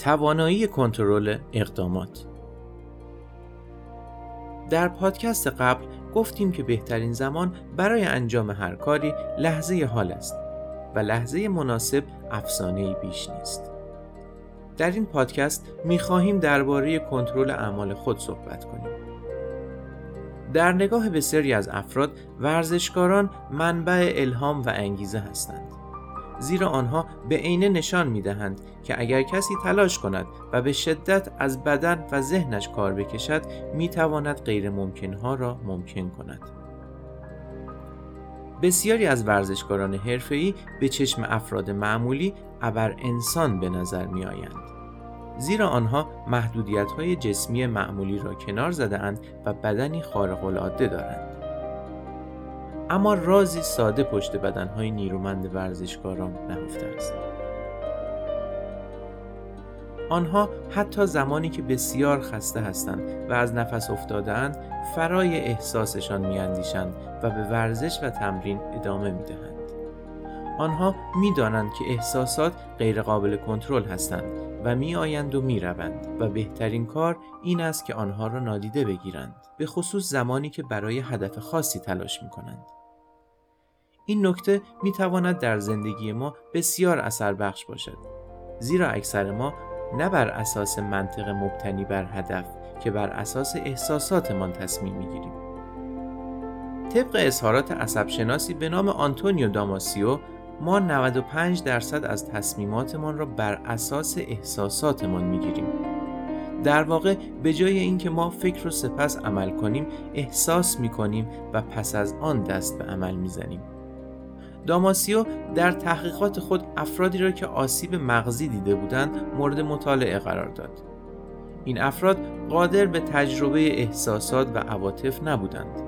توانایی کنترل اقدامات در پادکست قبل گفتیم که بهترین زمان برای انجام هر کاری لحظه حال است و لحظه مناسب افسانه بیش نیست. در این پادکست می‌خواهیم درباره کنترل اعمال خود صحبت کنیم. در نگاه بسیاری از افراد ورزشکاران منبع الهام و انگیزه هستند. زیرا آنها به عینه نشان می دهند که اگر کسی تلاش کند و به شدت از بدن و ذهنش کار بکشد می تواند غیر ممکنها را ممکن کند. بسیاری از ورزشکاران حرفه‌ای به چشم افراد معمولی ابر انسان به نظر می آیند. زیرا آنها محدودیت های جسمی معمولی را کنار زده اند و بدنی خارق العاده دارند. اما رازی ساده پشت بدنهای نیرومند ورزشکاران نهفته است. آنها حتی زمانی که بسیار خسته هستند و از نفس افتادهاند فرای احساسشان میاندیشند و به ورزش و تمرین ادامه می‌دهند. آنها می‌دانند که احساسات غیرقابل کنترل هستند و می آیند و می روند و بهترین کار این است که آنها را نادیده بگیرند به خصوص زمانی که برای هدف خاصی تلاش می کنند. این نکته می تواند در زندگی ما بسیار اثر بخش باشد زیرا اکثر ما نه بر اساس منطق مبتنی بر هدف که بر اساس احساساتمان تصمیم می گیریم. طبق اظهارات عصب شناسی به نام آنتونیو داماسیو ما 95 درصد از تصمیماتمان را بر اساس احساساتمان می گیریم. در واقع به جای اینکه ما فکر و سپس عمل کنیم احساس می کنیم و پس از آن دست به عمل می زنیم. داماسیو در تحقیقات خود افرادی را که آسیب مغزی دیده بودند مورد مطالعه قرار داد. این افراد قادر به تجربه احساسات و عواطف نبودند.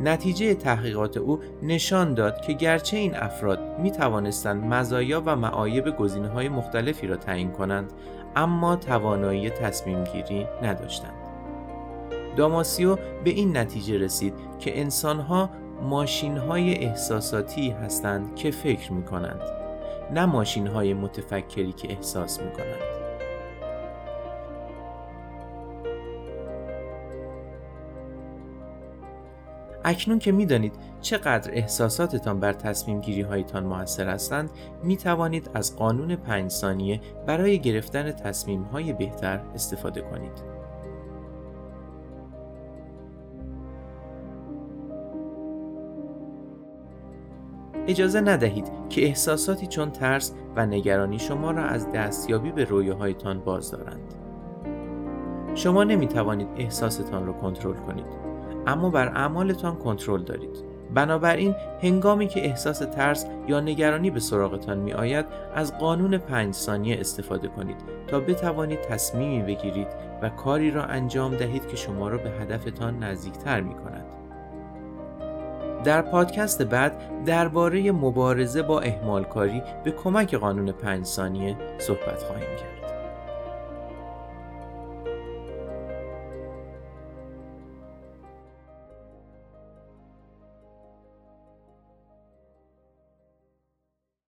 نتیجه تحقیقات او نشان داد که گرچه این افراد می توانستند مزایا و معایب گزینه های مختلفی را تعیین کنند اما توانایی تصمیم گیری نداشتند. داماسیو به این نتیجه رسید که انسانها ماشین های احساساتی هستند که فکر می کنند نه ماشین های متفکری که احساس می کنند. اکنون که می‌دانید چقدر احساساتتان بر تصمیم گیری هایتان موثر هستند می توانید از قانون پنج ثانیه برای گرفتن تصمیم های بهتر استفاده کنید. اجازه ندهید که احساساتی چون ترس و نگرانی شما را از دستیابی به رویاهایتان باز دارند. شما نمی توانید احساستان را کنترل کنید، اما بر اعمالتان کنترل دارید. بنابراین هنگامی که احساس ترس یا نگرانی به سراغتان می آید از قانون پنج ثانیه استفاده کنید تا بتوانید تصمیمی بگیرید و کاری را انجام دهید که شما را به هدفتان نزدیکتر می کند. در پادکست بعد درباره مبارزه با اهمالکاری به کمک قانون پنج ثانیه صحبت خواهیم کرد.